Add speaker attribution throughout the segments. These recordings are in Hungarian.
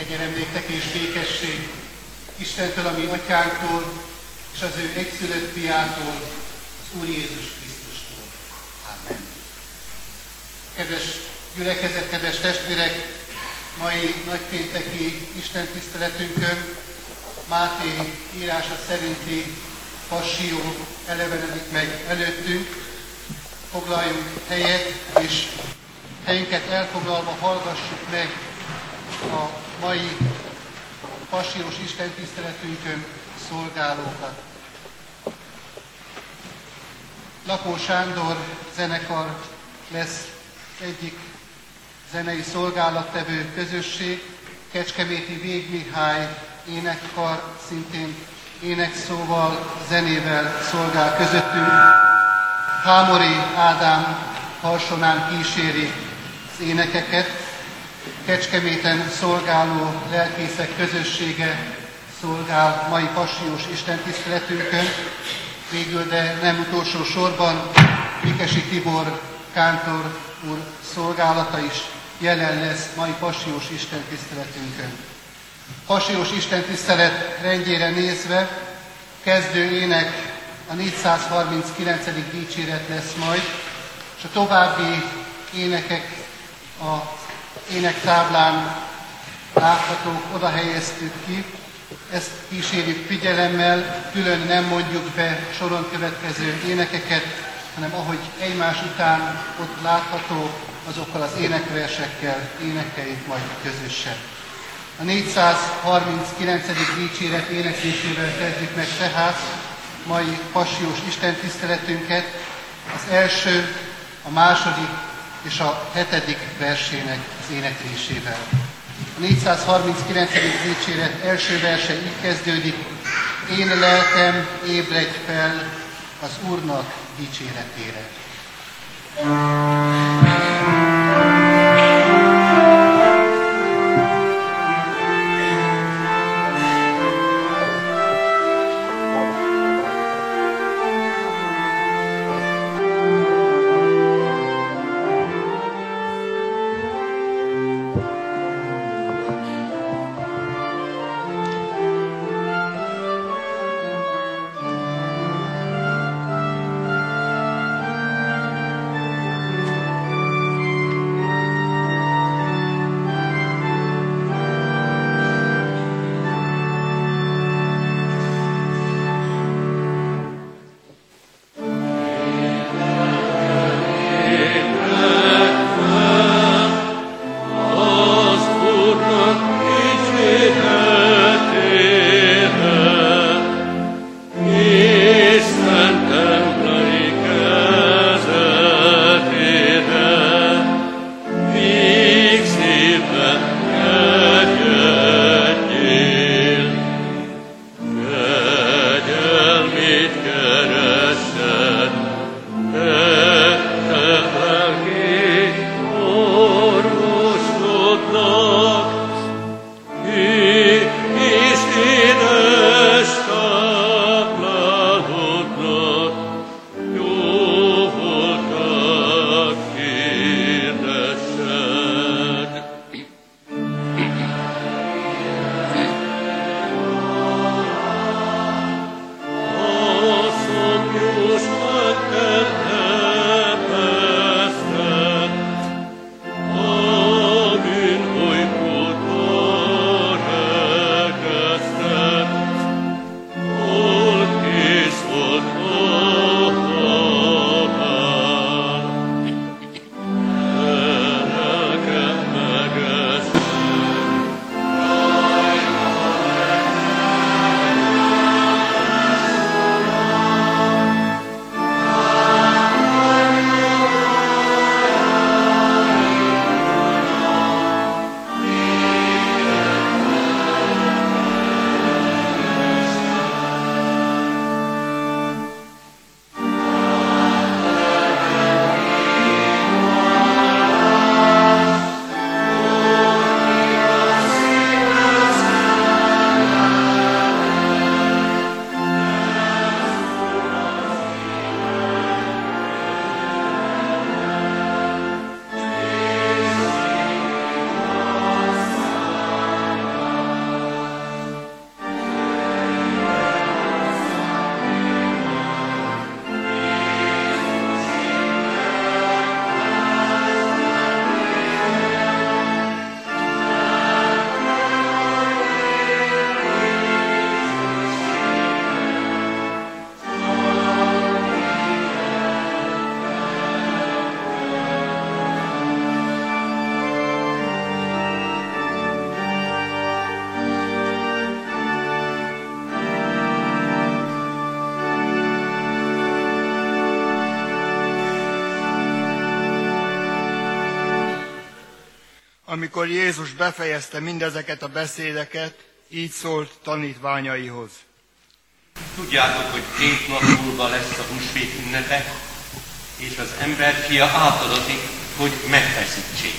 Speaker 1: Kegyelem néktek és békesség Istentől, ami atyánktól, és az ő egyszülött fiától, az Úr Jézus Krisztustól. Amen. Kedves gyülekezet, kedves testvérek, mai nagypénteki Isten tiszteletünkön Máté írása szerinti passió elevenedik meg előttünk. Foglaljunk helyet, és helyünket elfoglalva hallgassuk meg a mai passiós Isten tiszteletünkön szolgálókat. Lakó Sándor zenekar lesz egyik zenei szolgálattevő közösség, Kecskeméti Vég Mihály énekkar szintén énekszóval, zenével szolgál közöttünk. Hámori Ádám harsonán kíséri az énekeket, Kecskeméten szolgáló lelkészek közössége szolgál mai passiós istentiszteletünkön. Végül, de nem utolsó sorban, Mikesi Tibor Kántor úr szolgálata is jelen lesz mai passiós istentiszteletünkön. Passiós istentisztelet rendjére nézve kezdő ének a 439. dicséret lesz majd, és a további énekek a énektáblán láthatók, oda helyeztük ki. Ezt kísérjük figyelemmel, külön nem mondjuk be soron következő énekeket, hanem ahogy egymás után ott látható, azokkal az énekversekkel énekeljük majd közösen. A 439. dicséret éneklésével kezdjük meg tehát mai passiós istentiszteletünket. Az első, a második és a hetedik versének az éneklésével. A 439. dicséret első verse így kezdődik. Én lelkem ébredj fel az Úrnak dicséretére.
Speaker 2: Amikor Jézus befejezte mindezeket a beszédeket, így szólt tanítványaihoz.
Speaker 3: Tudjátok, hogy két nap múlva lesz a húsvét ünnepe, és az emberfia átadatik, hogy megfeszítsék.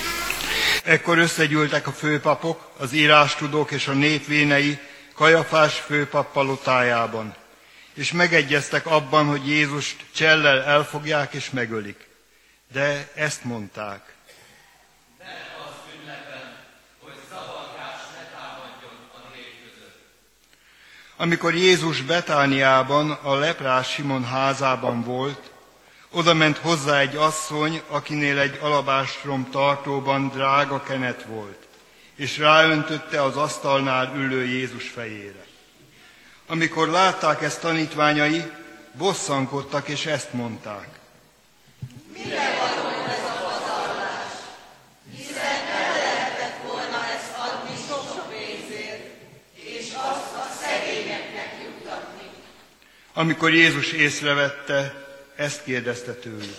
Speaker 2: Ekkor összegyűltek a főpapok, az írástudók és a népvénei Kajafás főpap palotájában, és megegyeztek abban, hogy Jézust csellel elfogják és megölik. De ezt mondták. Amikor Jézus Betániában, a leprás Simon házában volt, oda ment hozzá egy asszony, akinél egy alabástrom tartóban drága kenet volt, és ráöntötte az asztalnál ülő Jézus fejére. Amikor látták ezt tanítványai, bosszankodtak, és ezt mondták.
Speaker 4: Mire való ez a pazarlás? Hiszen el lehetett volna ezt adni sok pénzért, és azt a szegényeknek juttatni.
Speaker 2: Amikor Jézus észrevette, ezt kérdezte tőlük.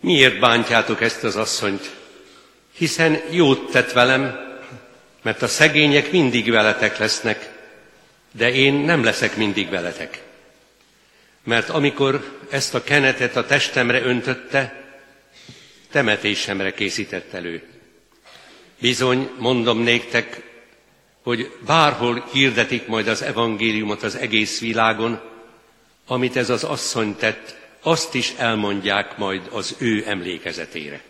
Speaker 3: Miért bántjátok ezt az asszonyt? Hiszen jót tett velem, mert a szegények mindig veletek lesznek, de én nem leszek mindig veletek. Mert amikor ezt a kenetet a testemre öntötte, temetésemre készített elő. Bizony, mondom néktek, hogy bárhol hirdetik majd az evangéliumot az egész világon, amit ez az asszony tett, azt is elmondják majd az ő emlékezetére.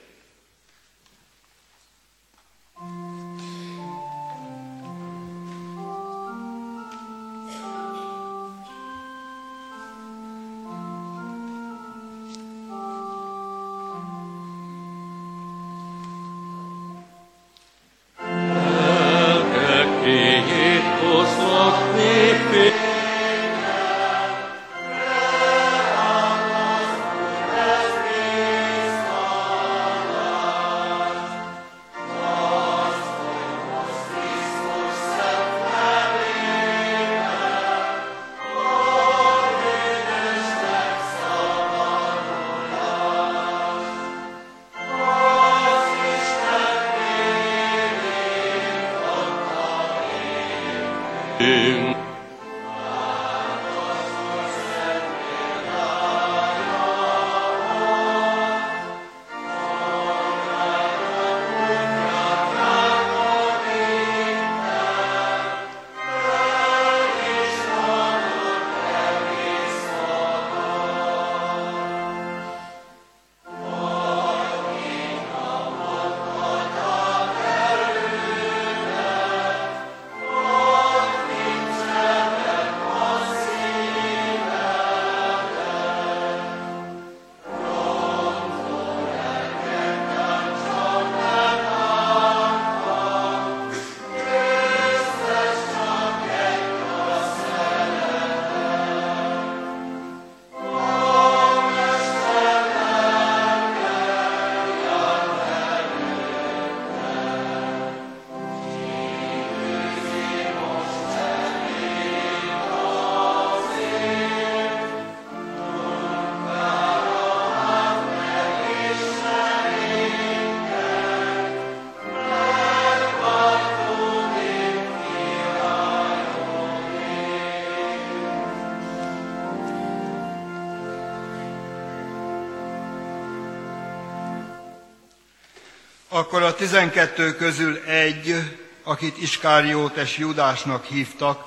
Speaker 2: Akkor a tizenkettő közül egy, akit Iskáriótes Judásnak hívtak,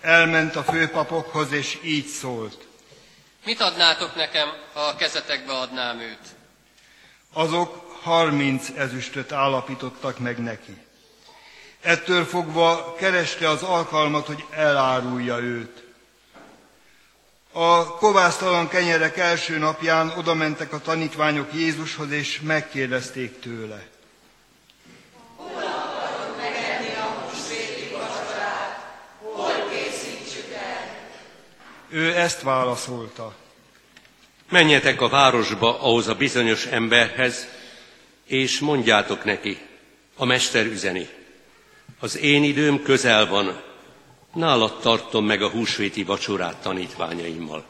Speaker 2: elment a főpapokhoz, és így szólt.
Speaker 5: Mit adnátok nekem, ha a kezetekbe adnám őt?
Speaker 2: Azok harminc ezüstöt állapítottak meg neki. Ettől fogva kereste az alkalmat, hogy elárulja őt. A kovásztalan kenyerek első napján odamentek a tanítványok Jézushoz, és megkérdezték tőle. Ő ezt válaszolta.
Speaker 3: Menjetek a városba ahhoz a bizonyos emberhez, és mondjátok neki, a mester üzeni. Az én időm közel van, nálad tartom meg a húsvéti vacsorát tanítványaimmal.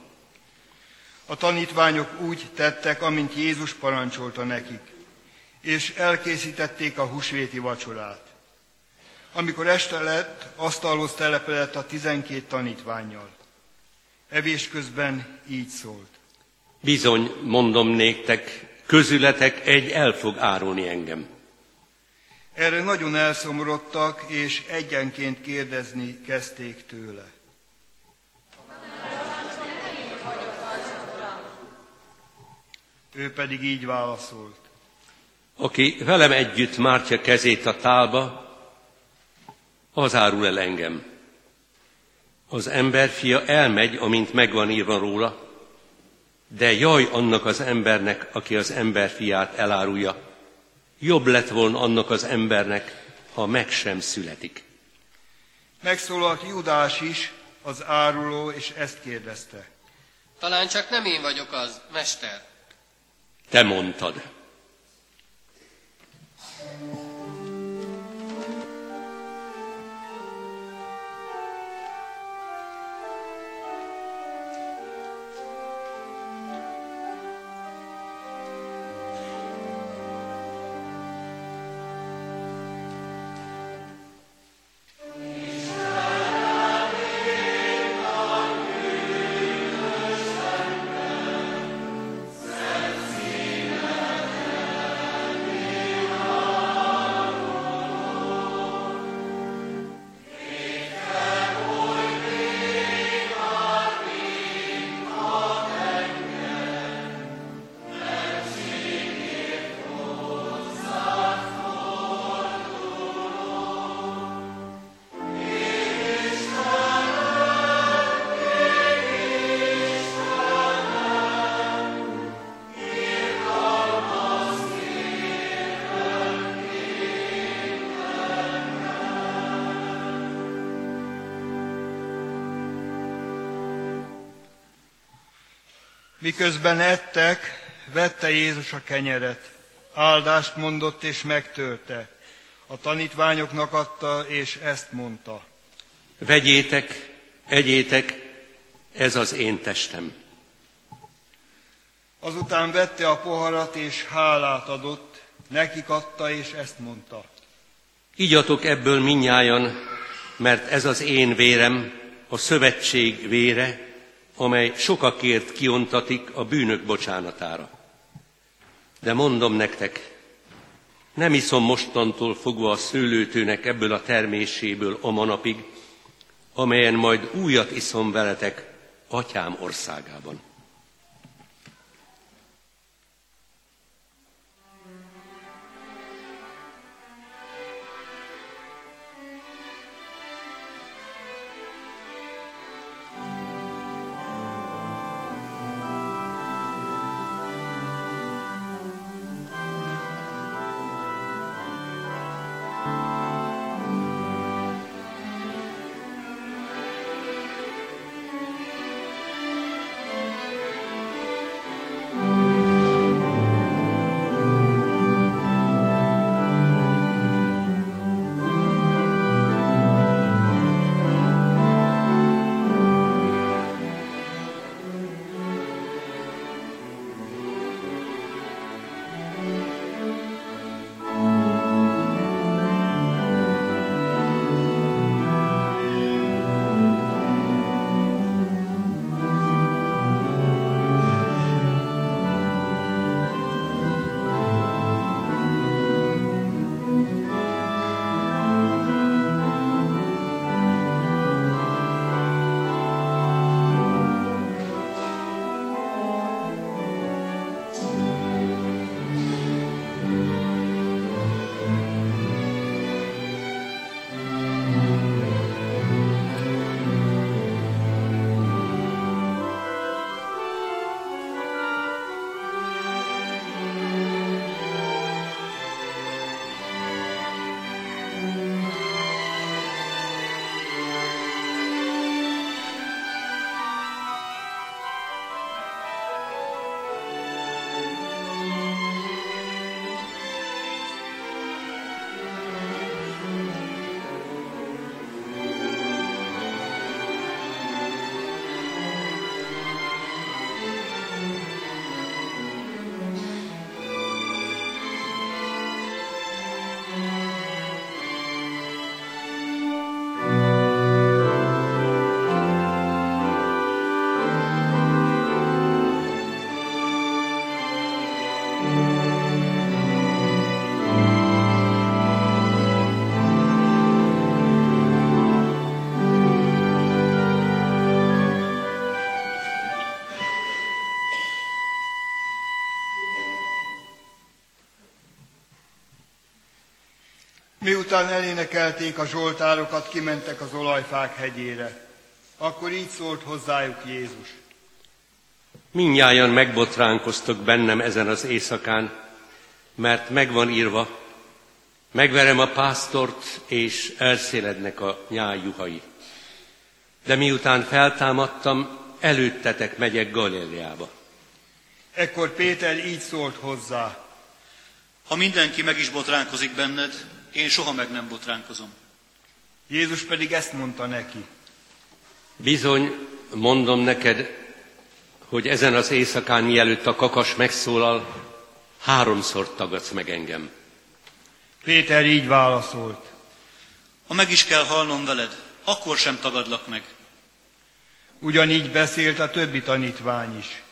Speaker 2: A tanítványok úgy tettek, amint Jézus parancsolta nekik. és elkészítették a húsvéti vacsorát. Amikor este lett, asztalhoz telepedett a tizenkét tanítványjal. Evés közben így szólt.
Speaker 3: Bizony, mondom néktek, közületek egy el fog árulni engem.
Speaker 2: Erre nagyon elszomorodtak, és egyenként kérdezni kezdték tőle. Ő pedig így válaszolt.
Speaker 3: Aki velem együtt mártja kezét a tálba, az árul el engem. Az emberfia elmegy, amint megvan írva róla, de jaj annak az embernek, aki az emberfiát elárulja. Jobb lett volna annak az embernek, ha meg sem születik.
Speaker 2: Megszólalt Judás is, az áruló, és ezt kérdezte.
Speaker 5: Talán csak nem én vagyok az, mester.
Speaker 3: Te mondtad.
Speaker 2: Miközben ettek, vette Jézus a kenyeret, áldást mondott és megtörte. A tanítványoknak adta, és ezt mondta.
Speaker 3: Vegyétek, egyétek, ez az én testem.
Speaker 2: Azután vette a poharat, és hálát adott, nekik adta, és ezt mondta.
Speaker 3: Igyatok ebből minnyájan, mert ez az én vérem, a szövetség vére, amely sokakért kiontatik a bűnök bocsánatára. De mondom nektek, nem iszom mostantól fogva a szőlőtőnek ebből a terméséből a manapig, amelyen majd újat iszom veletek atyám országában.
Speaker 2: Miután elénekelték a zsoltárokat, kimentek az olajfák hegyére. Akkor így szólt hozzájuk Jézus.
Speaker 3: Minnyáján megbotránkoztok bennem ezen az éjszakán, mert megvan írva, megverem a pásztort, és elszélednek a nyájuhai. De miután feltámadtam, előttetek megyek Galileába.
Speaker 2: Ekkor Péter így szólt hozzá.
Speaker 6: Ha mindenki meg is botránkozik benned, én soha meg nem botránkozom.
Speaker 2: Jézus pedig ezt mondta neki.
Speaker 3: Bizony, mondom neked, hogy ezen az éjszakán, mielőtt a kakas megszólal, háromszor tagadsz meg engem.
Speaker 2: Péter így válaszolt.
Speaker 6: Ha meg is kell halnom veled, akkor sem tagadlak meg.
Speaker 2: Ugyanígy beszélt a többi tanítvány is.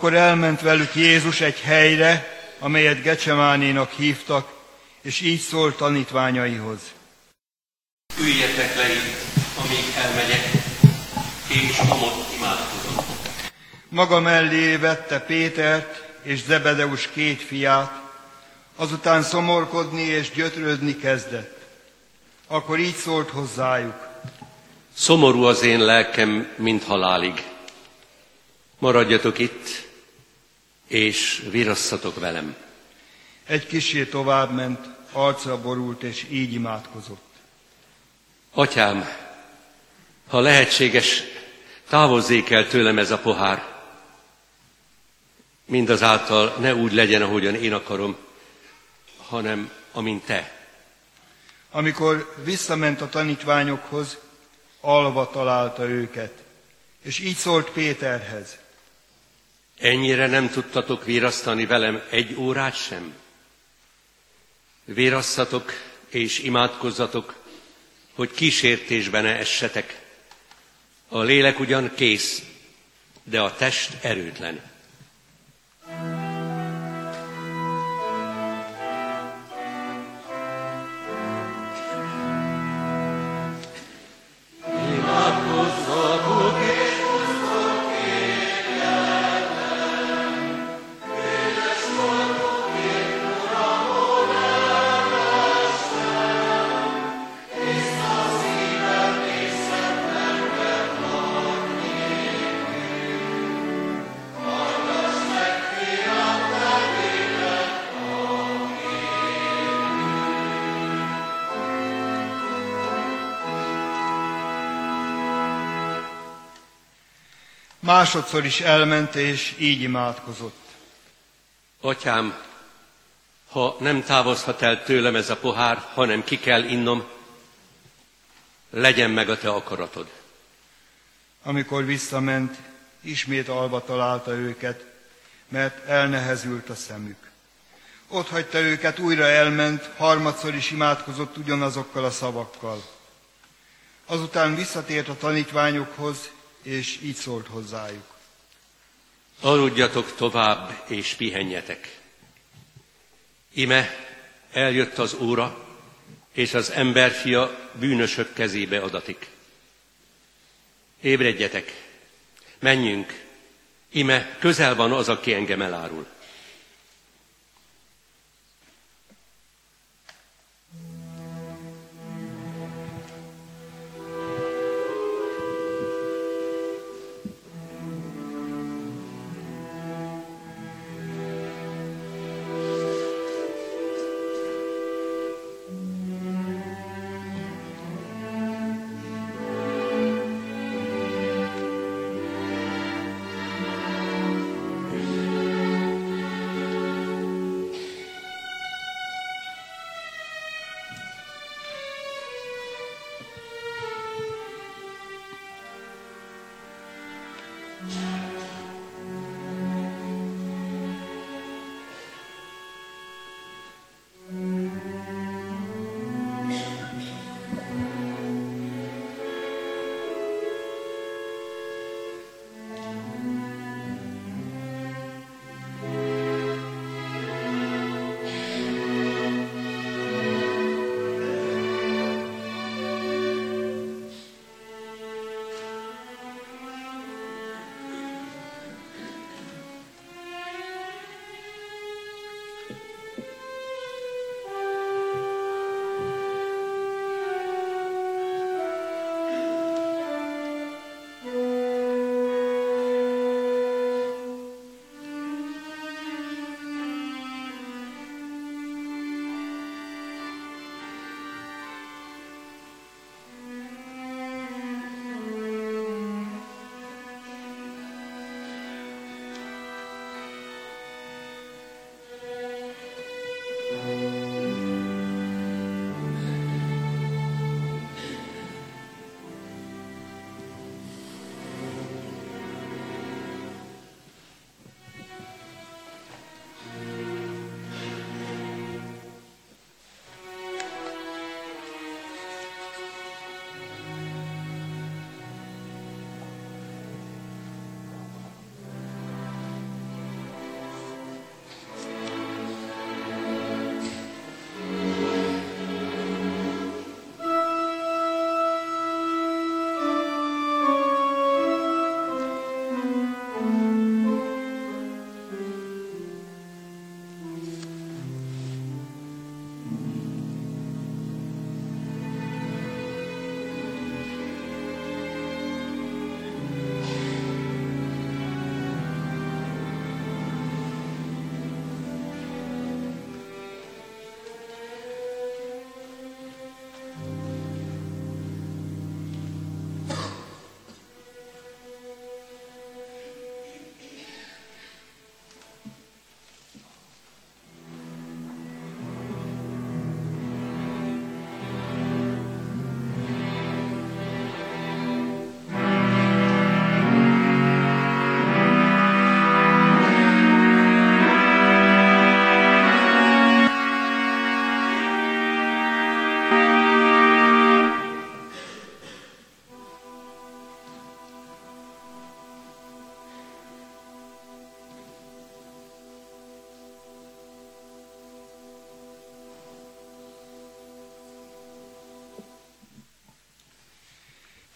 Speaker 2: Akkor elment velük Jézus egy helyre, amelyet Gecsemánénak hívtak, és így szólt tanítványaihoz.
Speaker 3: Üljetek le itt, amíg elmegyek, és amott imádkozom.
Speaker 2: Maga mellé vette Pétert és Zebedeus két fiát, azután szomorkodni és gyötrődni kezdett. Akkor így szólt hozzájuk.
Speaker 3: Szomorú az én lelkem, mint halálig. Maradjatok itt, és virasszatok velem.
Speaker 2: Egy kisé tovább ment, arcra borult, és így imádkozott.
Speaker 3: Atyám, ha lehetséges, távozzék el tőlem ez a pohár. Mindazáltal ne úgy legyen, ahogyan én akarom, hanem amint te.
Speaker 2: Amikor visszament a tanítványokhoz, alva találta őket, és így szólt Péterhez.
Speaker 3: Ennyire nem tudtatok virasztani velem egy órát sem? Vérasszatok és imádkozzatok, hogy kísértésbe ne essetek. A lélek ugyan kész, de a test erőtlen.
Speaker 2: Másodszor is elment, és így imádkozott.
Speaker 3: Atyám, ha nem távozhat el tőlem ez a pohár, hanem ki kell innom, legyen meg a te akaratod.
Speaker 2: Amikor visszament, ismét alba találta őket, mert elnehezült a szemük. Ott hagyta őket, újra elment, harmadszor is imádkozott ugyanazokkal a szavakkal. Azután visszatért a tanítványokhoz, és így szólt hozzájuk.
Speaker 3: Aludjatok tovább, és pihenjetek. Ime, eljött az óra, és az emberfia bűnösök kezébe adatik. Ébredjetek, menjünk, ime közel van az, aki engem elárul.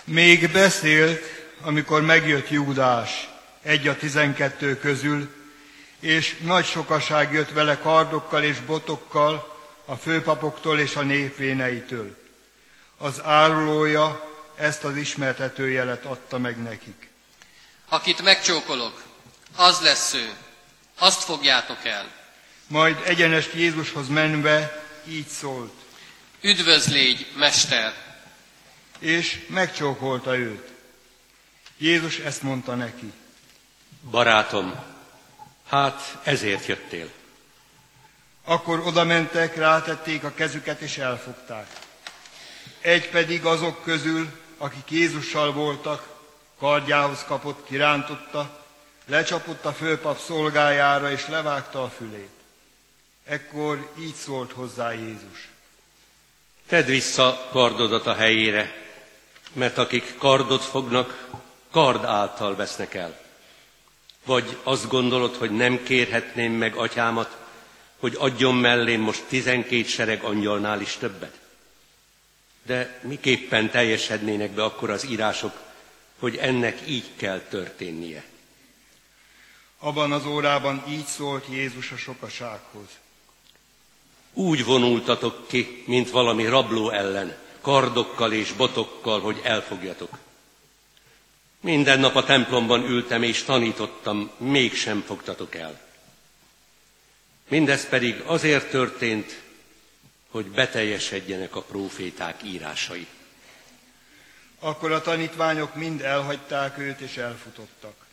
Speaker 2: Még beszélt, amikor megjött Júdás, egy a tizenkettő közül, és nagy sokaság jött vele kardokkal és botokkal, a főpapoktól és a népvéneitől. Az árulója ezt az ismertetőjelet adta meg nekik.
Speaker 5: Akit megcsókolok, az lesz ő. Azt fogjátok el.
Speaker 2: Majd egyenest Jézushoz menve így szólt.
Speaker 5: Üdvözlégy, Mester!
Speaker 2: És megcsókolta őt. Jézus ezt mondta neki.
Speaker 3: Barátom, hát ezért jöttél.
Speaker 2: Akkor oda mentek, rátették a kezüket és elfogták. Egy pedig azok közül, akik Jézussal voltak, kardjához kapott, kirántotta, lecsapott a főpap szolgájára és levágta a fülét. Ekkor így szólt hozzá Jézus.
Speaker 3: Tedd vissza kardodat a helyére, mert akik kardot fognak, kard által vesznek el. Vagy azt gondolod, hogy nem kérhetném meg atyámat, hogy adjon mellém most tizenkét sereg angyalnál is többet? De miképpen teljesednének be akkor az írások, hogy ennek így kell történnie?
Speaker 2: Abban az órában így szólt Jézus a sokasághoz.
Speaker 3: Úgy vonultatok ki, mint valami rabló ellen, kardokkal és botokkal, hogy elfogjatok. Minden nap a templomban ültem és tanítottam, mégsem fogtatok el. Mindez pedig azért történt, hogy beteljesedjenek a próféták írásai.
Speaker 2: Akkor a tanítványok mind elhagyták őt és elfutottak.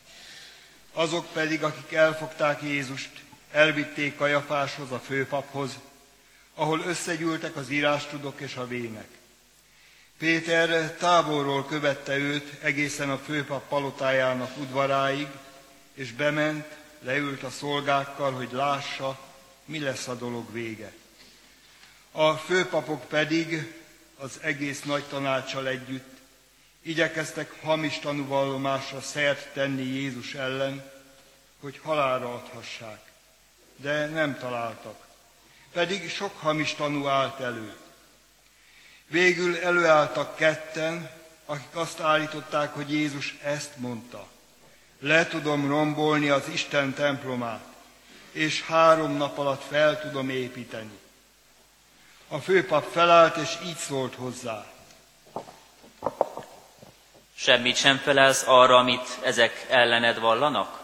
Speaker 2: Azok pedig, akik elfogták Jézust, elvitték Kajafáshoz, a főpaphoz, ahol összegyűltek az írástudok és a vének. Péter távolról követte őt egészen a főpap palotájának udvaráig, és bement, leült a szolgákkal, hogy lássa, mi lesz a dolog vége. A főpapok pedig az egész nagy tanácsal együtt igyekeztek hamis tanúvallomásra szert tenni Jézus ellen, hogy halálra adhassák, de nem találtak. Pedig sok hamis tanú állt elő. Végül előálltak ketten, akik azt állították, hogy Jézus ezt mondta. Le tudom rombolni az Isten templomát, és három nap alatt fel tudom építeni. A főpap felállt, és így szólt hozzá.
Speaker 7: Semmit sem felelsz arra, amit ezek ellened vallanak?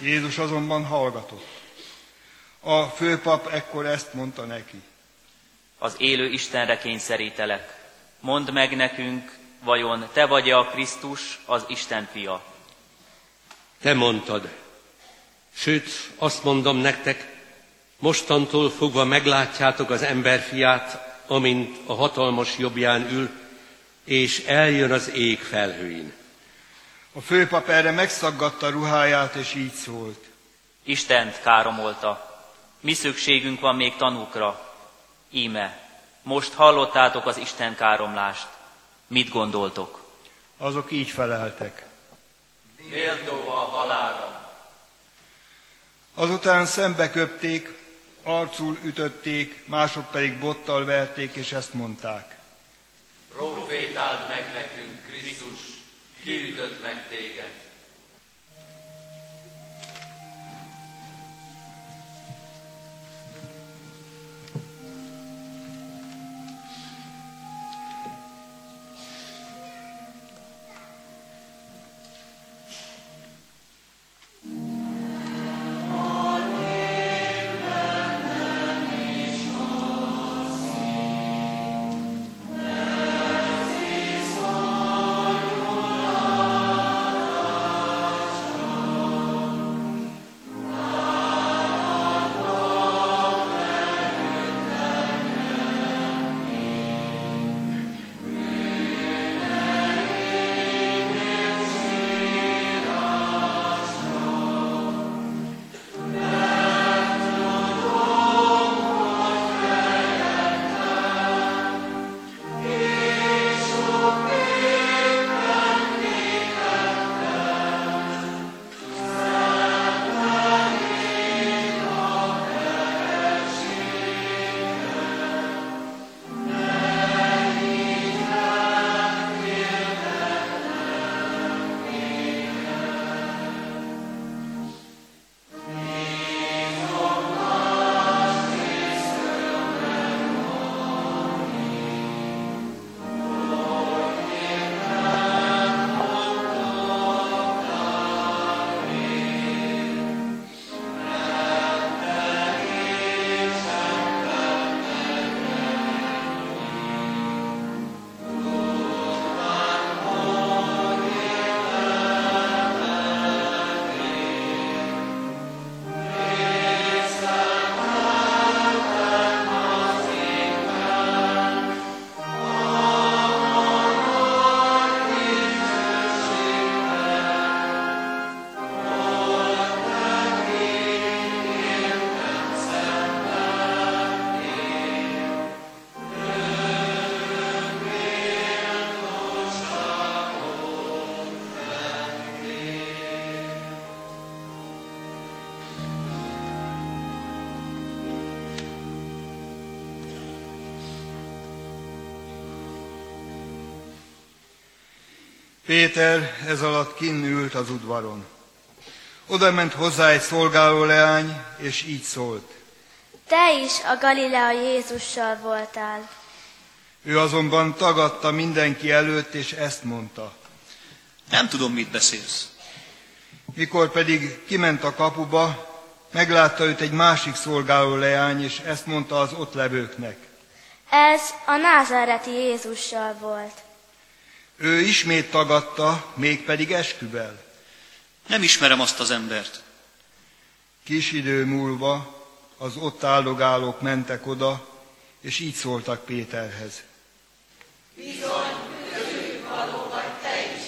Speaker 2: Jézus azonban hallgatott. A főpap ekkor ezt mondta neki.
Speaker 7: Az élő Istenre kényszerítelek. Mondd meg nekünk, vajon te vagy-e a Krisztus, az Isten fia?
Speaker 3: Te mondtad. Sőt, azt mondom nektek, mostantól fogva meglátjátok az emberfiát, amint a hatalmas jobbján ül, és eljön az ég felhőin.
Speaker 2: A főpap erre megszaggatta ruháját, és így szólt.
Speaker 7: Istent káromolta. Mi szükségünk van még tanúkra? Íme, most hallottátok az Isten káromlást. Mit gondoltok?
Speaker 2: Azok így feleltek.
Speaker 7: Méltó a halára.
Speaker 2: Azután szembe köpték, arcul ütötték, mások pedig bottal verték, és ezt mondták.
Speaker 7: Profétáld meg nekünk, Krisztus, ki ütött meg téged?
Speaker 2: Péter ez alatt kinn ült az udvaron. Oda ment hozzá egy szolgáló leány, és így szólt.
Speaker 8: Te is a Galilea Jézussal voltál.
Speaker 2: Ő azonban tagadta mindenki előtt, és ezt mondta.
Speaker 6: Nem tudom, mit beszélsz.
Speaker 2: Mikor pedig kiment a kapuba, meglátta őt egy másik szolgáló leány, és ezt mondta az ott levőknek.
Speaker 8: Ez a názáreti Jézussal volt.
Speaker 2: Ő ismét tagadta, mégpedig esküvel.
Speaker 6: Nem ismerem azt az embert.
Speaker 2: Kis idő múlva az ott áldogálók mentek oda, és így szóltak Péterhez.
Speaker 4: Bizony, közülük való vagy te is,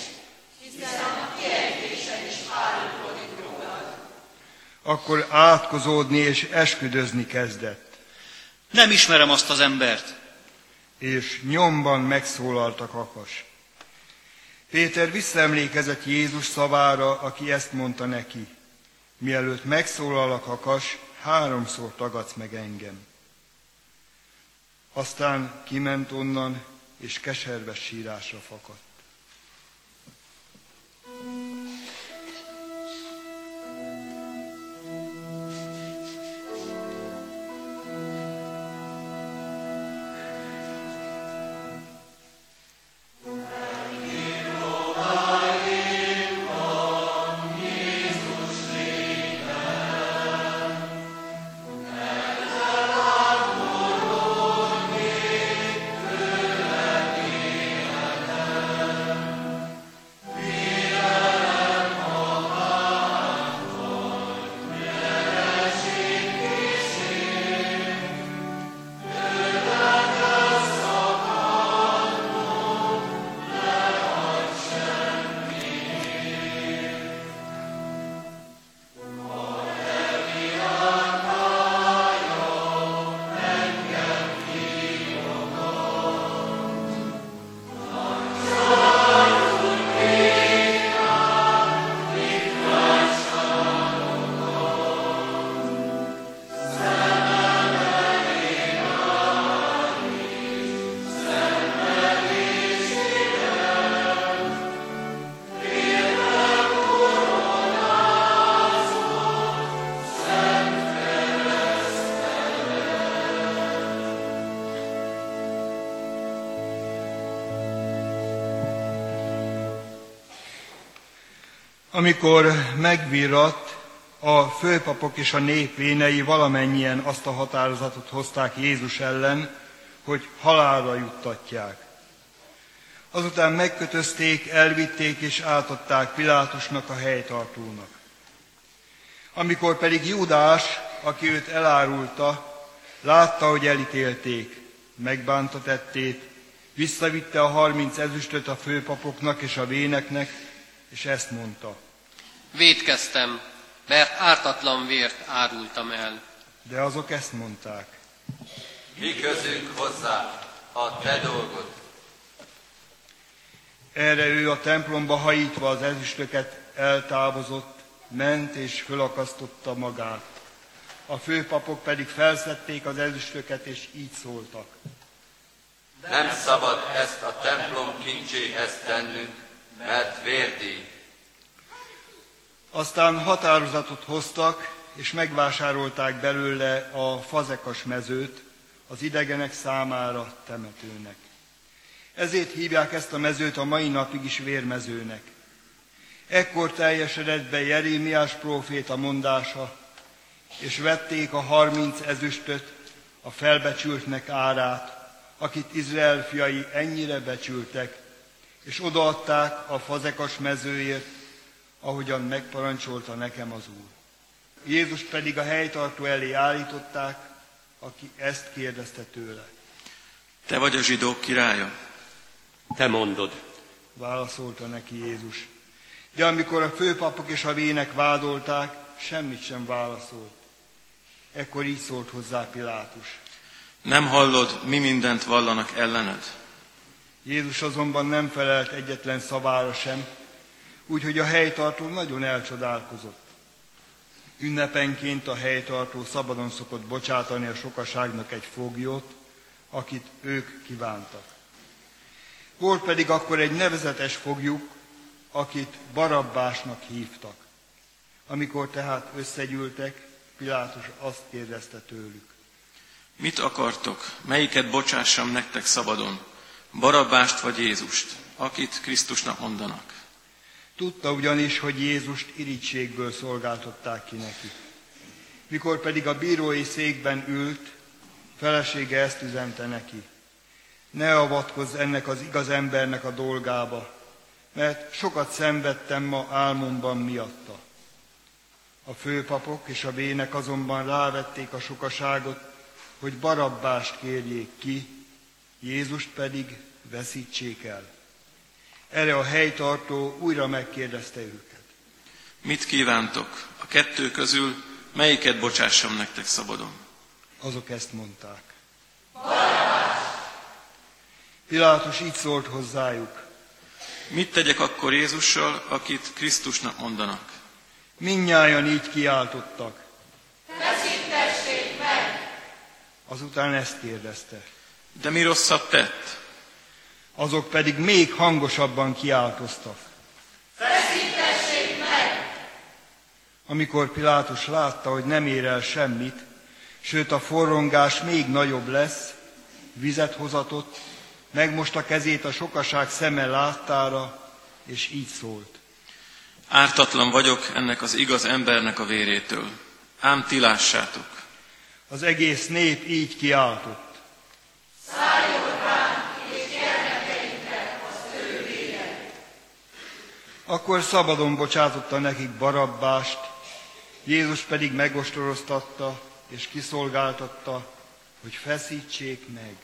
Speaker 4: hiszen a kiejtésen is árulkodik rólad.
Speaker 2: Akkor átkozódni és esküdözni kezdett,
Speaker 6: Nem ismerem azt az embert.
Speaker 2: és nyomban megszólalt a kakas. Péter visszaemlékezett Jézus szavára, aki ezt mondta neki. Mielőtt megszólal a kakas, háromszor tagadsz meg engem. Aztán kiment onnan, és keserves sírásra fakadt. Amikor megvirratt, a főpapok és a nép vénei valamennyien azt a határozatot hozták Jézus ellen, hogy halálra juttatják. Azután megkötözték, elvitték és átadták Pilátusnak a helytartónak. Amikor pedig Júdás, aki őt elárulta, látta, hogy elítélték, megbánta tettét, visszavitte a harminc ezüstöt a főpapoknak és a véneknek, és ezt mondta.
Speaker 5: Védkeztem, mert ártatlan vért árultam el.
Speaker 2: De azok ezt mondták.
Speaker 9: Mi közünk hozzá, a te dolgod.
Speaker 2: Erre ő a templomba hajítva az ezüstöket eltávozott, ment és fölakasztotta magát. A főpapok pedig felszedték az ezüstöket, és így szóltak.
Speaker 9: Nem szabad ezt a templom kincséhez tennünk, mert vérdíj.
Speaker 2: Aztán határozatot hoztak, és megvásárolták belőle a fazekas mezőt az idegenek számára temetőnek. Ezért hívják ezt a mezőt a mai napig is vérmezőnek. Ekkor teljesedett be Jerémiás próféta mondása, és vették a harminc ezüstöt, a felbecsültnek árát, akit Izrael fiai ennyire becsültek, és odaadták a fazekas mezőért, ahogyan megparancsolta nekem az Úr. Jézus pedig a helytartó elé állították, aki ezt kérdezte tőle.
Speaker 10: Te vagy a zsidók királya?
Speaker 3: Te mondod.
Speaker 2: Válaszolta neki Jézus. De amikor a főpapok és a vének vádolták, semmit sem válaszolt. Ekkor így szólt hozzá Pilátus.
Speaker 10: Nem hallod, mi mindent vallanak ellened?
Speaker 2: Jézus azonban nem felelt egyetlen szavára sem, úgyhogy a helytartó nagyon elcsodálkozott. Ünnepenként a helytartó szabadon szokott bocsátani a sokaságnak egy foglyot, akit ők kívántak. Volt pedig akkor egy nevezetes fogjuk, akit Barabbásnak hívtak. Amikor tehát összegyűltek, Pilátus azt kérdezte tőlük.
Speaker 10: Mit akartok? Melyiket bocsássam nektek szabadon? Barabbást vagy Jézust, akit Krisztusnak mondanak?
Speaker 2: Tudta ugyanis, hogy Jézust irítségből szolgáltatták ki neki. Mikor pedig a bírói székben ült, felesége ezt üzente neki. Ne avatkozz ennek az igaz embernek a dolgába, mert sokat szenvedtem ma álmomban miatta. A főpapok és a vének azonban rávették a sokaságot, hogy barabbást kérjék ki, Jézust pedig veszítsék el. Erre a helytartó újra megkérdezte őket.
Speaker 10: Mit kívántok? A kettő közül melyiket bocsássam nektek szabadon?
Speaker 2: Azok ezt mondták. Barabbás! Pilátus így szólt hozzájuk.
Speaker 10: Mit tegyek akkor Jézussal, akit Krisztusnak mondanak?
Speaker 2: Minnyáján így kiáltottak.
Speaker 4: Feszítessék meg!
Speaker 2: Azután ezt kérdezte.
Speaker 10: De mi rosszat tett?
Speaker 2: Azok pedig még hangosabban kiáltoztak.
Speaker 4: Feszítessék meg!
Speaker 2: Amikor Pilátus látta, hogy nem ér el semmit, sőt a forrongás még nagyobb lesz, vizet hozatott, megmosta kezét a sokaság szeme láttára, és így szólt.
Speaker 10: Ártatlan vagyok ennek az igaz embernek a vérétől. Ám ti lássátok.
Speaker 2: Az egész nép így kiáltott.
Speaker 4: Szálljon ránk és gyermekeinkre az ő vége.
Speaker 2: Akkor szabadon bocsátotta nekik Barabbást, Jézus pedig megostoroztatta és kiszolgáltatta, hogy feszítsék meg.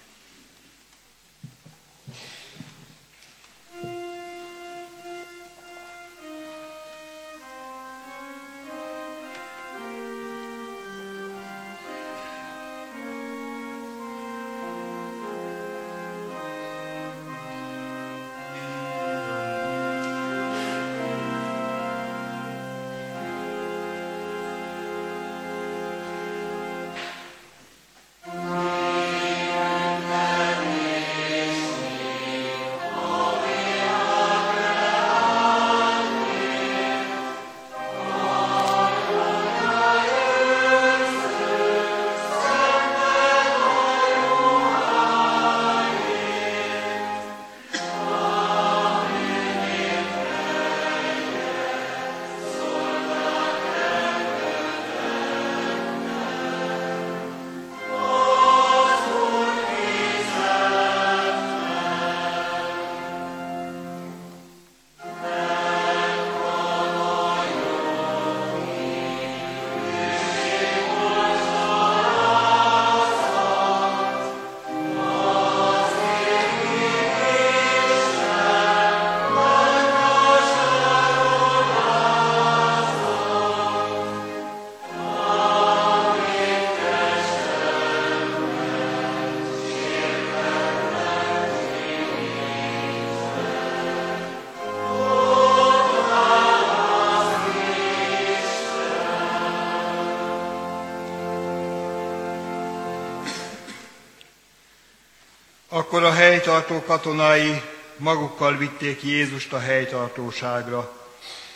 Speaker 2: Akkor a helytartó katonái magukkal vitték Jézust a helytartóságra,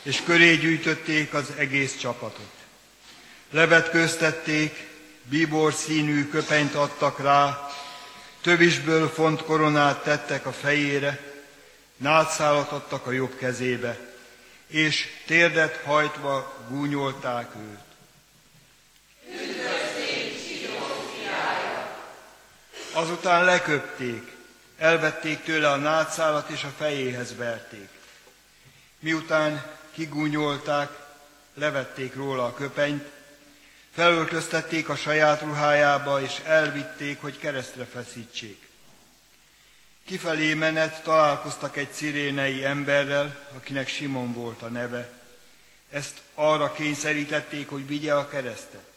Speaker 2: és köré gyűjtötték az egész csapatot. Levetköztették, bíbor színű köpenyt adtak rá, tövisből font koronát tettek a fejére, nátszálat adtak a jobb kezébe, és térdet hajtva gúnyolták őt. Azután leköpték, elvették tőle a nátszálat és a fejéhez verték. Miután kigúnyolták, levették róla a köpenyt, felöltöztették a saját ruhájába, és elvitték, hogy keresztre feszítsék. Kifelé menet találkoztak egy cirénei emberrel, akinek Simon volt a neve. Ezt arra kényszerítették, hogy vigye a keresztet.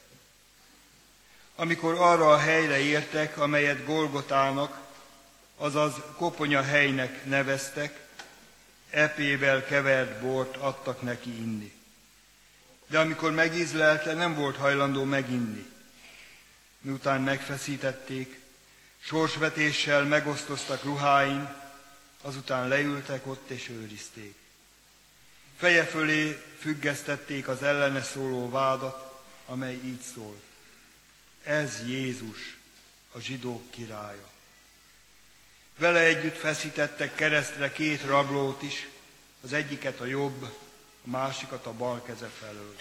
Speaker 2: Amikor arra a helyre értek, amelyet Golgotának, azaz koponya helynek neveztek, epével kevert bort adtak neki inni. De amikor megízlelte, nem volt hajlandó meginni. Miután megfeszítették, sorsvetéssel megosztoztak ruháin, azután leültek ott és őrizték. Feje fölé függesztették az ellene szóló vádat, amely így szól. Ez Jézus, a zsidók királya. Vele együtt feszítettek keresztre két rablót is, az egyiket a jobb, a másikat a bal keze felől.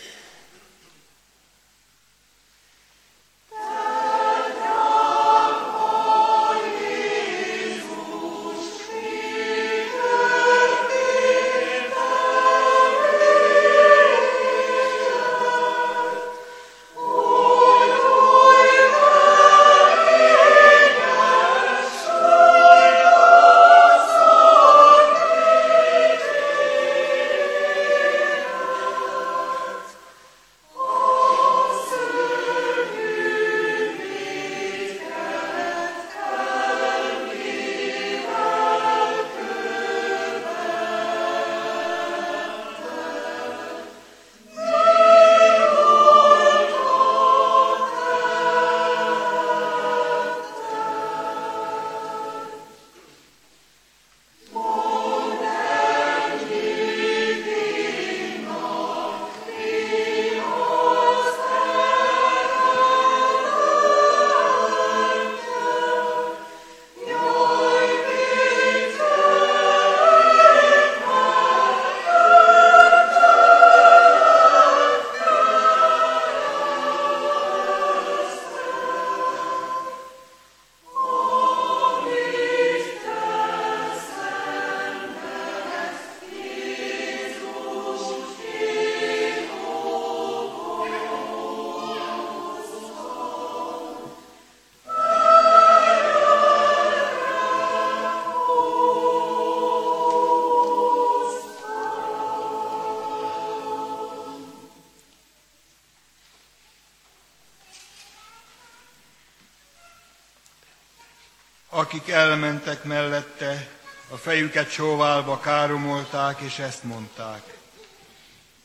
Speaker 2: Akik elmentek mellette, a fejüket sóválva káromolták, és ezt mondták.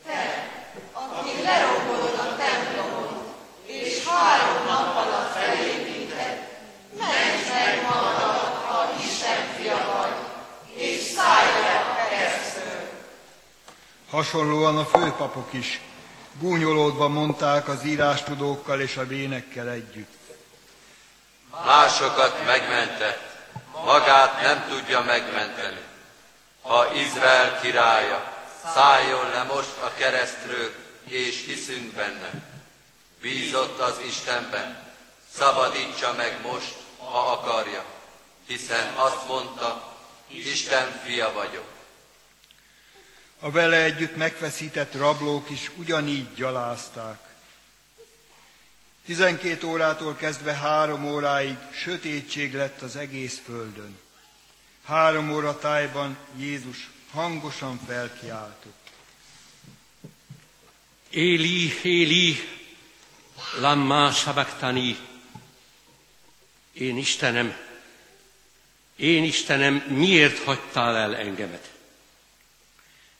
Speaker 4: Te, aki lerombolod a templomot, és három nap alatt felépíted, menj meg magadat, ha Isten fia vagy, és szállj le a keresztől.
Speaker 2: Hasonlóan a főpapok is gúnyolódva mondták az írástudókkal és a vénekkel együtt.
Speaker 9: Másokat megmentett, magát nem tudja megmenteni. Ha Izrael királya, szálljon le most a keresztről, és hiszünk benne. Bízott az Istenben, szabadítsa meg most, ha akarja, hiszen azt mondta, Isten fia vagyok.
Speaker 2: A vele együtt megfeszített rablók is ugyanígy gyalázták. Tizenkét órától kezdve három óráig sötétség lett az egész földön. Három óra tájban Jézus hangosan felkiáltott.
Speaker 3: Éli, Éli, lamma sabachthani. Én Istenem, én Istenem, miért hagytál el engemet?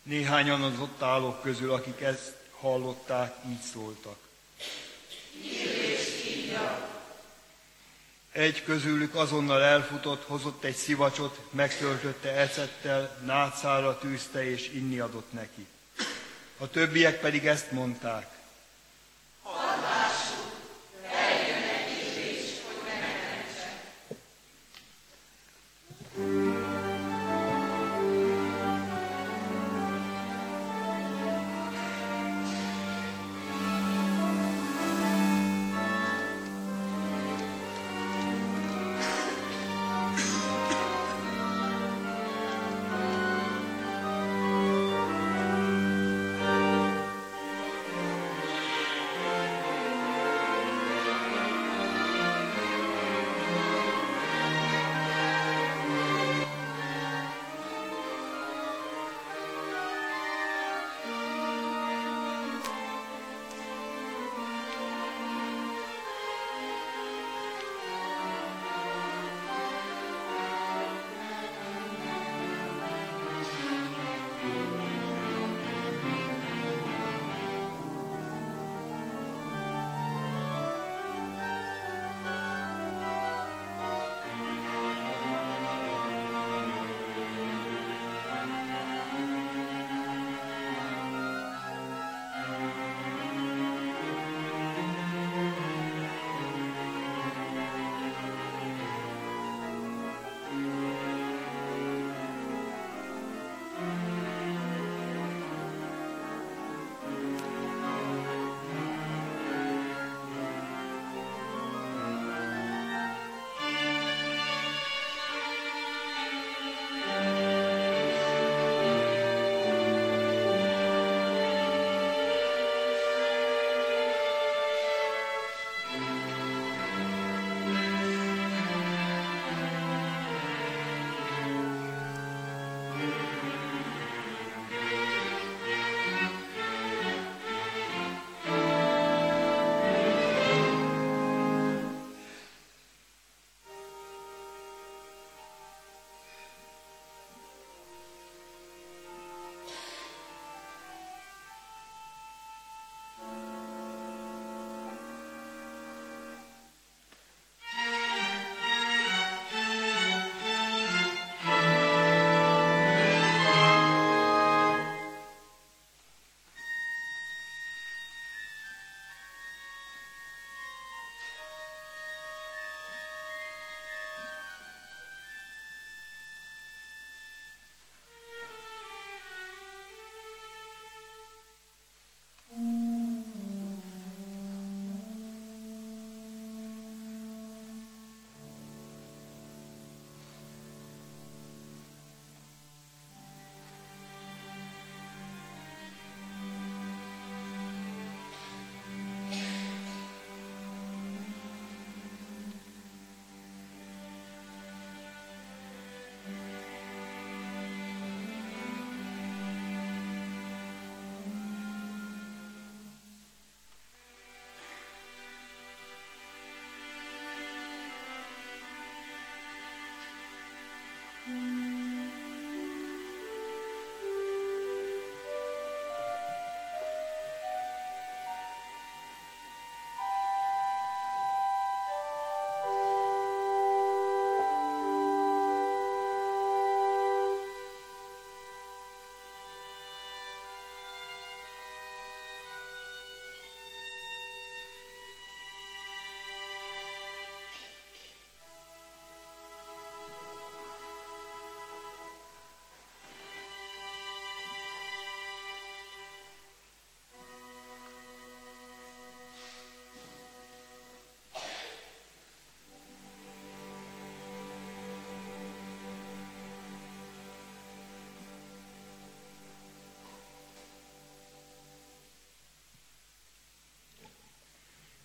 Speaker 2: Néhányan az ott állók közül, akik ezt hallották, így szóltak. Egy közülük azonnal elfutott, hozott egy szivacsot, megtöltötte ecettel, nátszára tűzte és inni adott neki. A többiek pedig ezt mondták.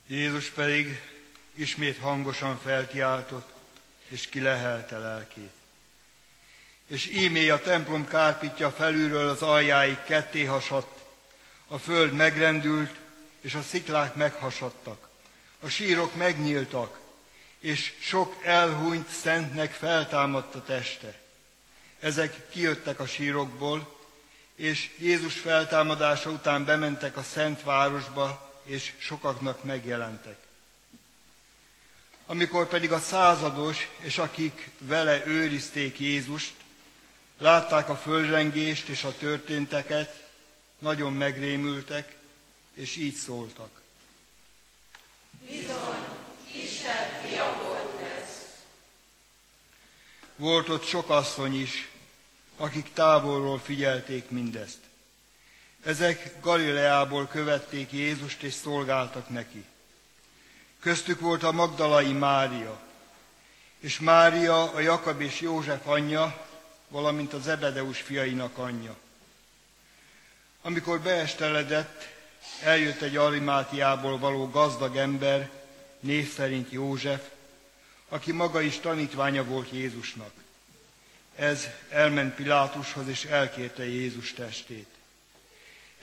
Speaker 2: Jézus pedig ismét hangosan felkiáltott, és kilehelte lelkét. És ímé a templom kárpitja felülről az aljáig ketté hasadt, a föld megrendült, és a sziklák meghasadtak. A sírok megnyíltak, és sok elhunyt szentnek feltámadt a teste. Ezek kijöttek a sírokból, és Jézus feltámadása után bementek a szent városba, és sokaknak megjelentek. Amikor pedig a százados, és akik vele őrizték Jézust, látták a földrengést és a történteket, nagyon megrémültek, és így szóltak.
Speaker 4: Bizony, Isten fia volt ez.
Speaker 2: Volt ott sok asszony is, akik távolról figyelték mindezt. Ezek Galileából követték Jézust és szolgáltak neki. Köztük volt a Magdalai Mária, és Mária a Jakab és József anyja, valamint az Ebedeus fiainak anyja. Amikor beesteledett, eljött egy Arimátiából való gazdag ember, név szerint József, aki maga is tanítványa volt Jézusnak. Ez elment Pilátushoz, és elkérte Jézus testét.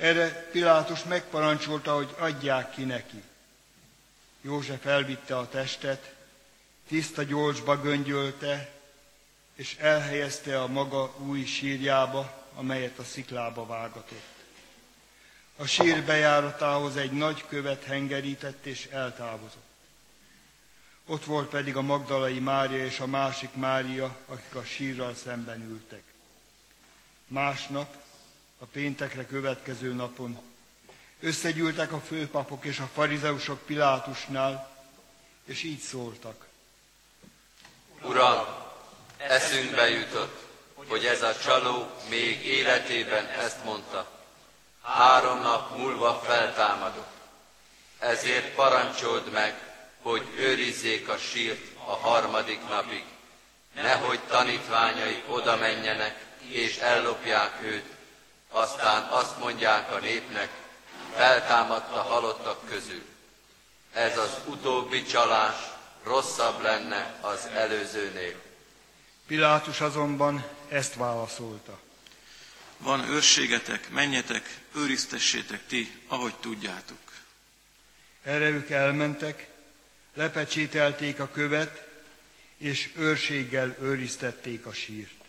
Speaker 2: Erre Pilátus megparancsolta, hogy adják ki neki. József elvitte a testet, tiszta gyolcsba göngyölte, és elhelyezte a maga új sírjába, amelyet a sziklába vágatott. A sír bejáratához egy nagy követ hengerített és eltávozott. Ott volt pedig a Magdalai Mária és a másik Mária, akik a sírral szemben ültek. Másnap a péntekre következő napon. Összegyűltek a főpapok és a farizeusok Pilátusnál, és így szóltak.
Speaker 9: Uram, eszünkbe jutott, hogy ez a csaló még életében ezt mondta. Három nap múlva feltámadok. Ezért parancsold meg, hogy őrizzék a sírt a harmadik napig, nehogy tanítványai oda menjenek és ellopják őt, aztán azt mondják a népnek, feltámadt a halottak közül. Ez az utóbbi csalás rosszabb lenne az előzőnél.
Speaker 2: Pilátus azonban ezt válaszolta.
Speaker 10: Van őrségetek, menjetek, őriztessétek ti, ahogy tudjátok.
Speaker 2: Erre ők elmentek, lepecsételték a követ, és őrséggel őriztették a sírt.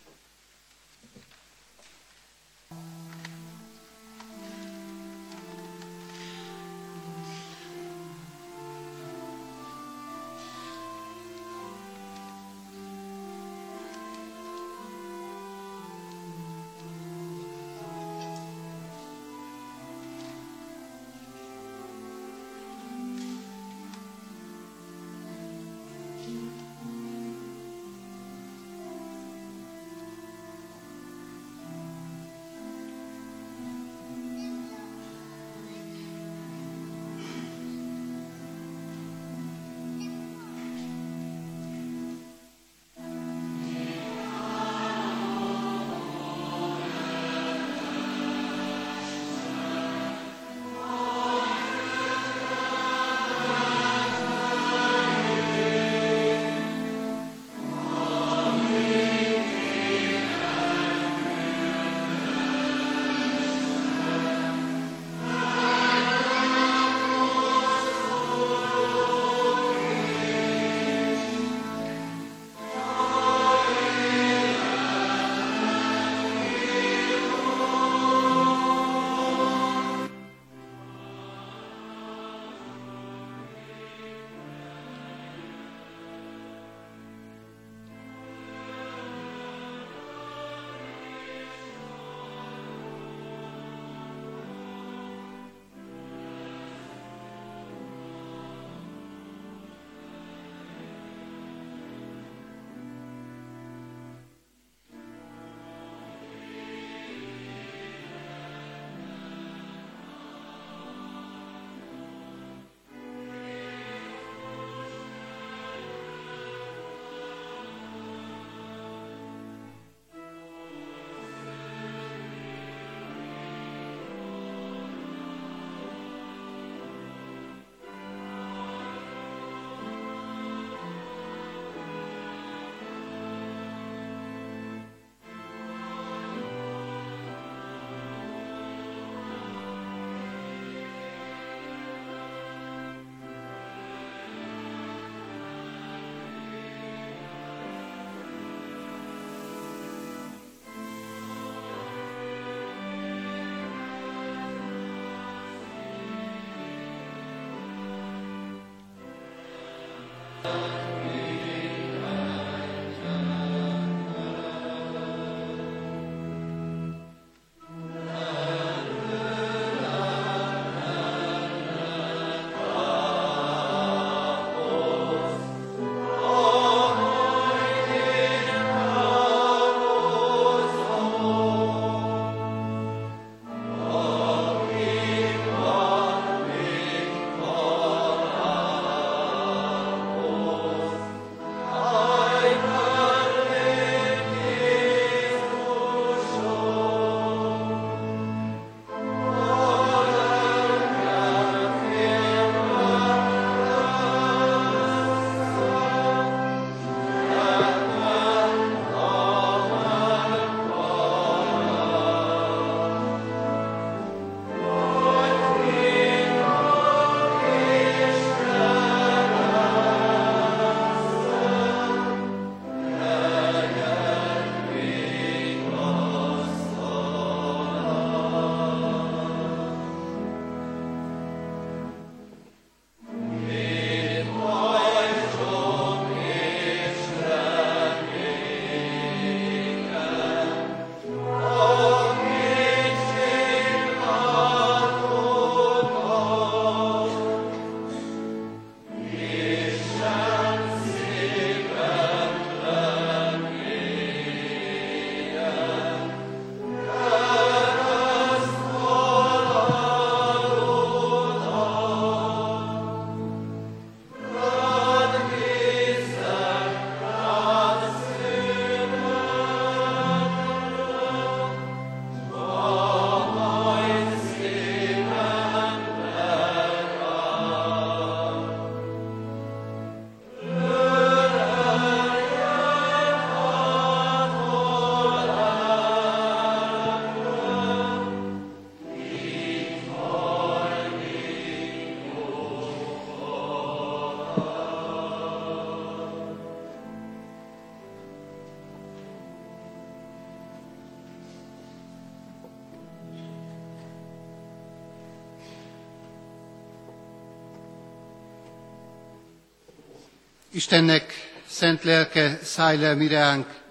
Speaker 1: Istennek szent lelke szállj le mi ránk,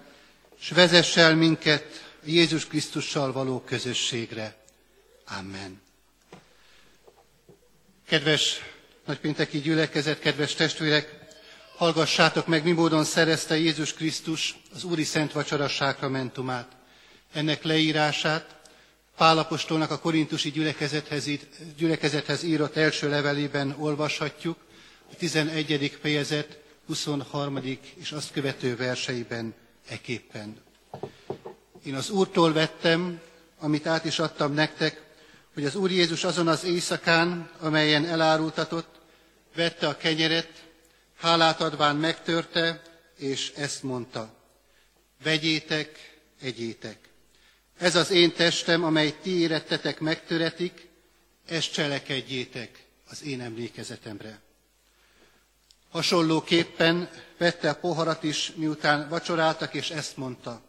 Speaker 1: s vezess el minket Jézus Krisztussal való közösségre. Amen. Kedves nagypénteki gyülekezet, kedves testvérek, hallgassátok meg, mi módon szerezte Jézus Krisztus az Úri Szent Vacsora sákramentumát. Ennek leírását Pálapostolnak a korintusi gyülekezethez, gyülekezethez írott első levelében olvashatjuk, a 11. fejezet 23. és azt követő verseiben eképpen. Én az Úrtól vettem, amit át is adtam nektek, hogy az Úr Jézus azon az éjszakán, amelyen elárultatott, vette a kenyeret, hálát adván megtörte, és ezt mondta. Vegyétek, egyétek. Ez az én testem, amely ti érettetek megtöretik, ezt cselekedjétek az én emlékezetemre. Hasonlóképpen vette a poharat is, miután vacsoráltak, és ezt mondta.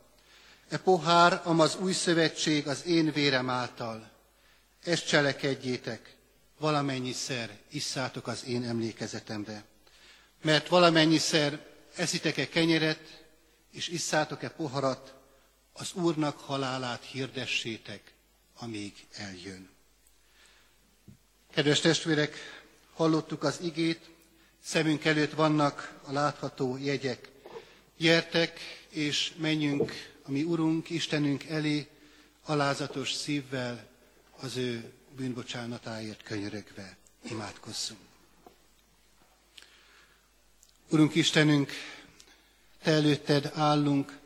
Speaker 1: E pohár, amaz új szövetség az én vérem által. Ezt cselekedjétek, valamennyiszer isszátok az én emlékezetemre. Mert valamennyiszer eszitek-e kenyeret, és isszátok-e poharat, az Úrnak halálát hirdessétek, amíg eljön. Kedves testvérek, hallottuk az igét, szemünk előtt vannak a látható jegyek. Gyertek és menjünk a mi Urunk, Istenünk elé, alázatos szívvel az ő bűnbocsánatáért könyörögve. Imádkozzunk. Urunk Istenünk, Te előtted állunk,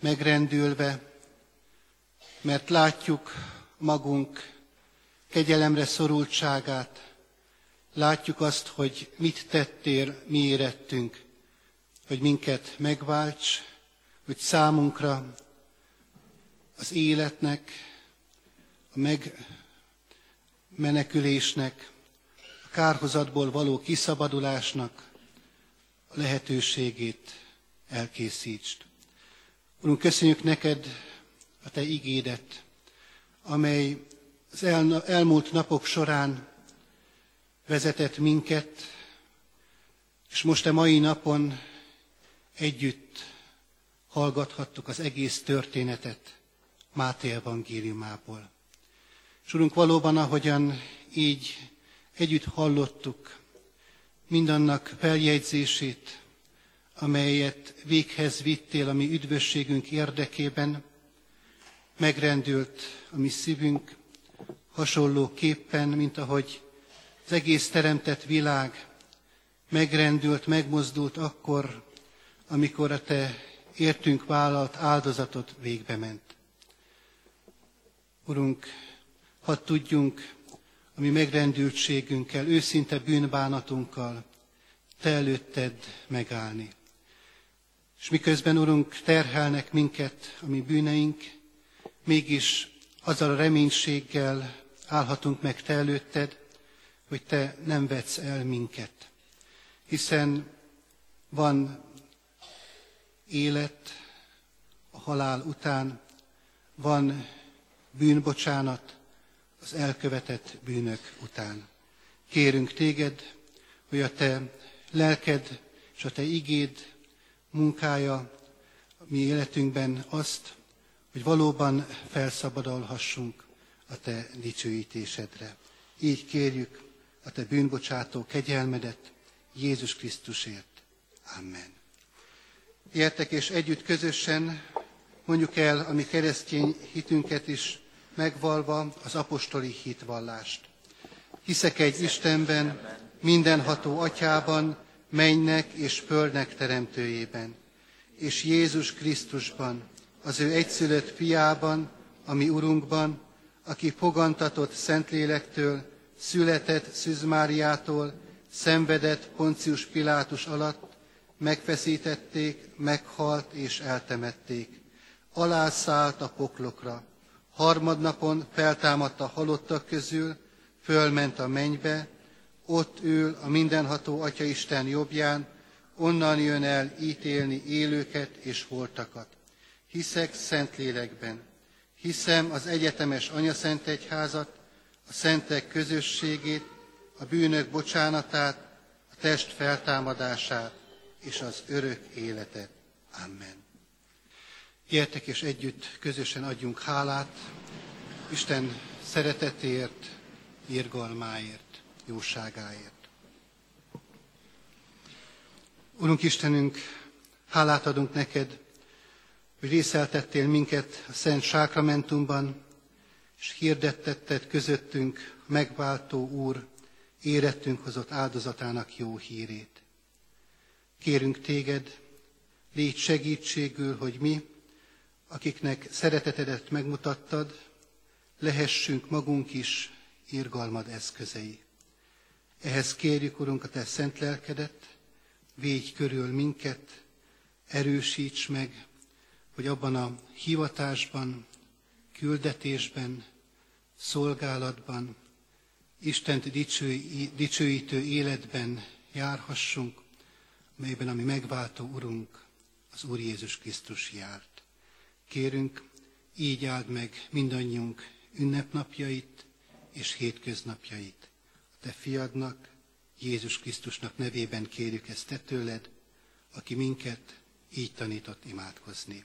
Speaker 1: megrendülve, mert látjuk magunk kegyelemre szorultságát, látjuk azt, hogy mit tettél mi érettünk, hogy minket megválts, hogy számunkra az életnek, a megmenekülésnek, a kárhozatból való kiszabadulásnak a lehetőségét elkészítsd. Urunk, köszönjük neked a te igédet, amely az el, elmúlt napok során vezetett minket, és most a mai napon együtt hallgathattuk az egész történetet Máté evangéliumából. És Urunk, valóban, ahogyan így együtt hallottuk mindannak feljegyzését, amelyet véghez vittél a mi üdvösségünk érdekében, megrendült a mi szívünk, hasonlóképpen, mint ahogy az egész teremtett világ megrendült, megmozdult akkor, amikor a te értünk vállalt áldozatot végbe ment. Urunk, hadd tudjunk a mi megrendültségünkkel, őszinte bűnbánatunkkal Te előtted megállni. És miközben, Urunk, terhelnek minket a mi bűneink, mégis azzal a reménységgel állhatunk meg Te előtted, hogy Te nem vetsz el minket. Hiszen van élet a halál után, van bűnbocsánat az elkövetett bűnök után. Kérünk Téged, hogy a Te lelked és a Te igéd munkája a mi életünkben azt, hogy valóban felszabadulhassunk a Te dicsőítésedre. Így kérjük a Te bűnbocsátó kegyelmedet Jézus Krisztusért. Amen. Értek és együtt közösen mondjuk el a mi keresztény hitünket is megvalva az apostoli hitvallást. Hiszek egy Istenben, mindenható atyában, mennynek és földnek teremtőjében, és Jézus Krisztusban, az ő egyszülött fiában, ami Urunkban, aki fogantatott Szentlélektől, született Szűzmáriától, szenvedett Poncius Pilátus alatt, megfeszítették, meghalt és eltemették. Alászállt a poklokra. Harmadnapon feltámadt a halottak közül, fölment a mennybe, ott ül a mindenható Atya Isten jobbján, onnan jön el ítélni élőket és holtakat. Hiszek Szentlélekben, hiszem az egyetemes Anyaszent Egyházat, a szentek közösségét, a bűnök bocsánatát, a test feltámadását és az örök életet. Amen. Gyertek és együtt közösen adjunk hálát Isten szeretetért, irgalmáért, jóságáért. Urunk Istenünk, hálát adunk neked, hogy részeltettél minket a Szent Sákramentumban, és hirdettetted közöttünk megváltó Úr érettünk hozott áldozatának jó hírét. Kérünk téged, légy segítségül, hogy mi, akiknek szeretetedet megmutattad, lehessünk magunk is irgalmad eszközei. Ehhez kérjük, Urunk, a Te szent lelkedet, védj körül minket, erősíts meg, hogy abban a hivatásban, küldetésben, szolgálatban, Istent dicsőítő életben járhassunk, melyben a mi megváltó Urunk, az Úr Jézus Krisztus járt. Kérünk, így áld meg mindannyiunk ünnepnapjait és hétköznapjait. A Te fiadnak, Jézus Krisztusnak nevében kérjük ezt te tőled, aki minket így tanított imádkozni.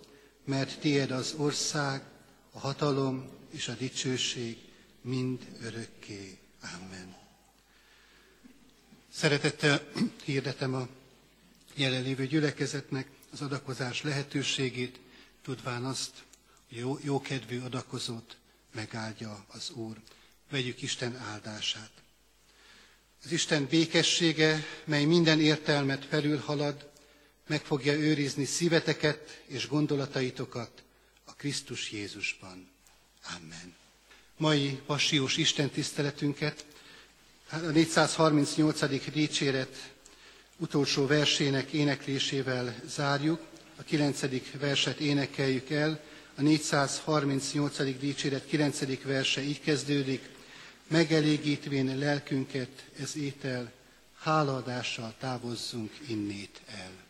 Speaker 1: mert tied az ország, a hatalom és a dicsőség mind örökké. Amen. Szeretettel hirdetem a jelenlévő gyülekezetnek az adakozás lehetőségét, tudván azt, hogy jó, jókedvű adakozót megáldja az Úr. Vegyük Isten áldását. Az Isten békessége, mely minden értelmet felülhalad, meg fogja őrizni szíveteket és gondolataitokat a Krisztus Jézusban. Amen. Mai passiós Isten tiszteletünket a 438. dicséret utolsó versének éneklésével zárjuk. A 9. verset énekeljük el. A 438. dicséret 9. verse így kezdődik. Megelégítvén lelkünket ez étel, hálaadással távozzunk innét el.